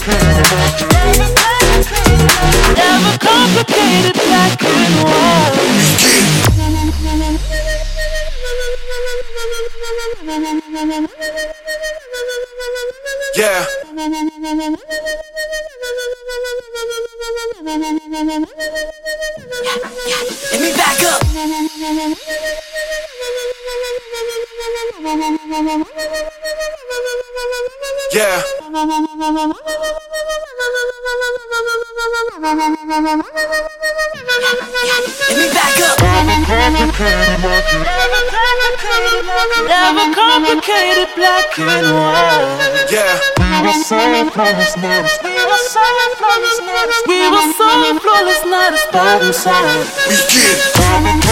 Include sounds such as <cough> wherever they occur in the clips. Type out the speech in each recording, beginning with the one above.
Never complicated. Yeah. Let me back up. Yeah. <laughs> Let me back up. Never complicated black and white. Yeah. We were so flawless, not a We a We were so flawless, not a spot inside. We get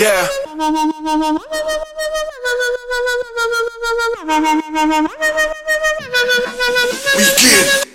Yeah. We get it.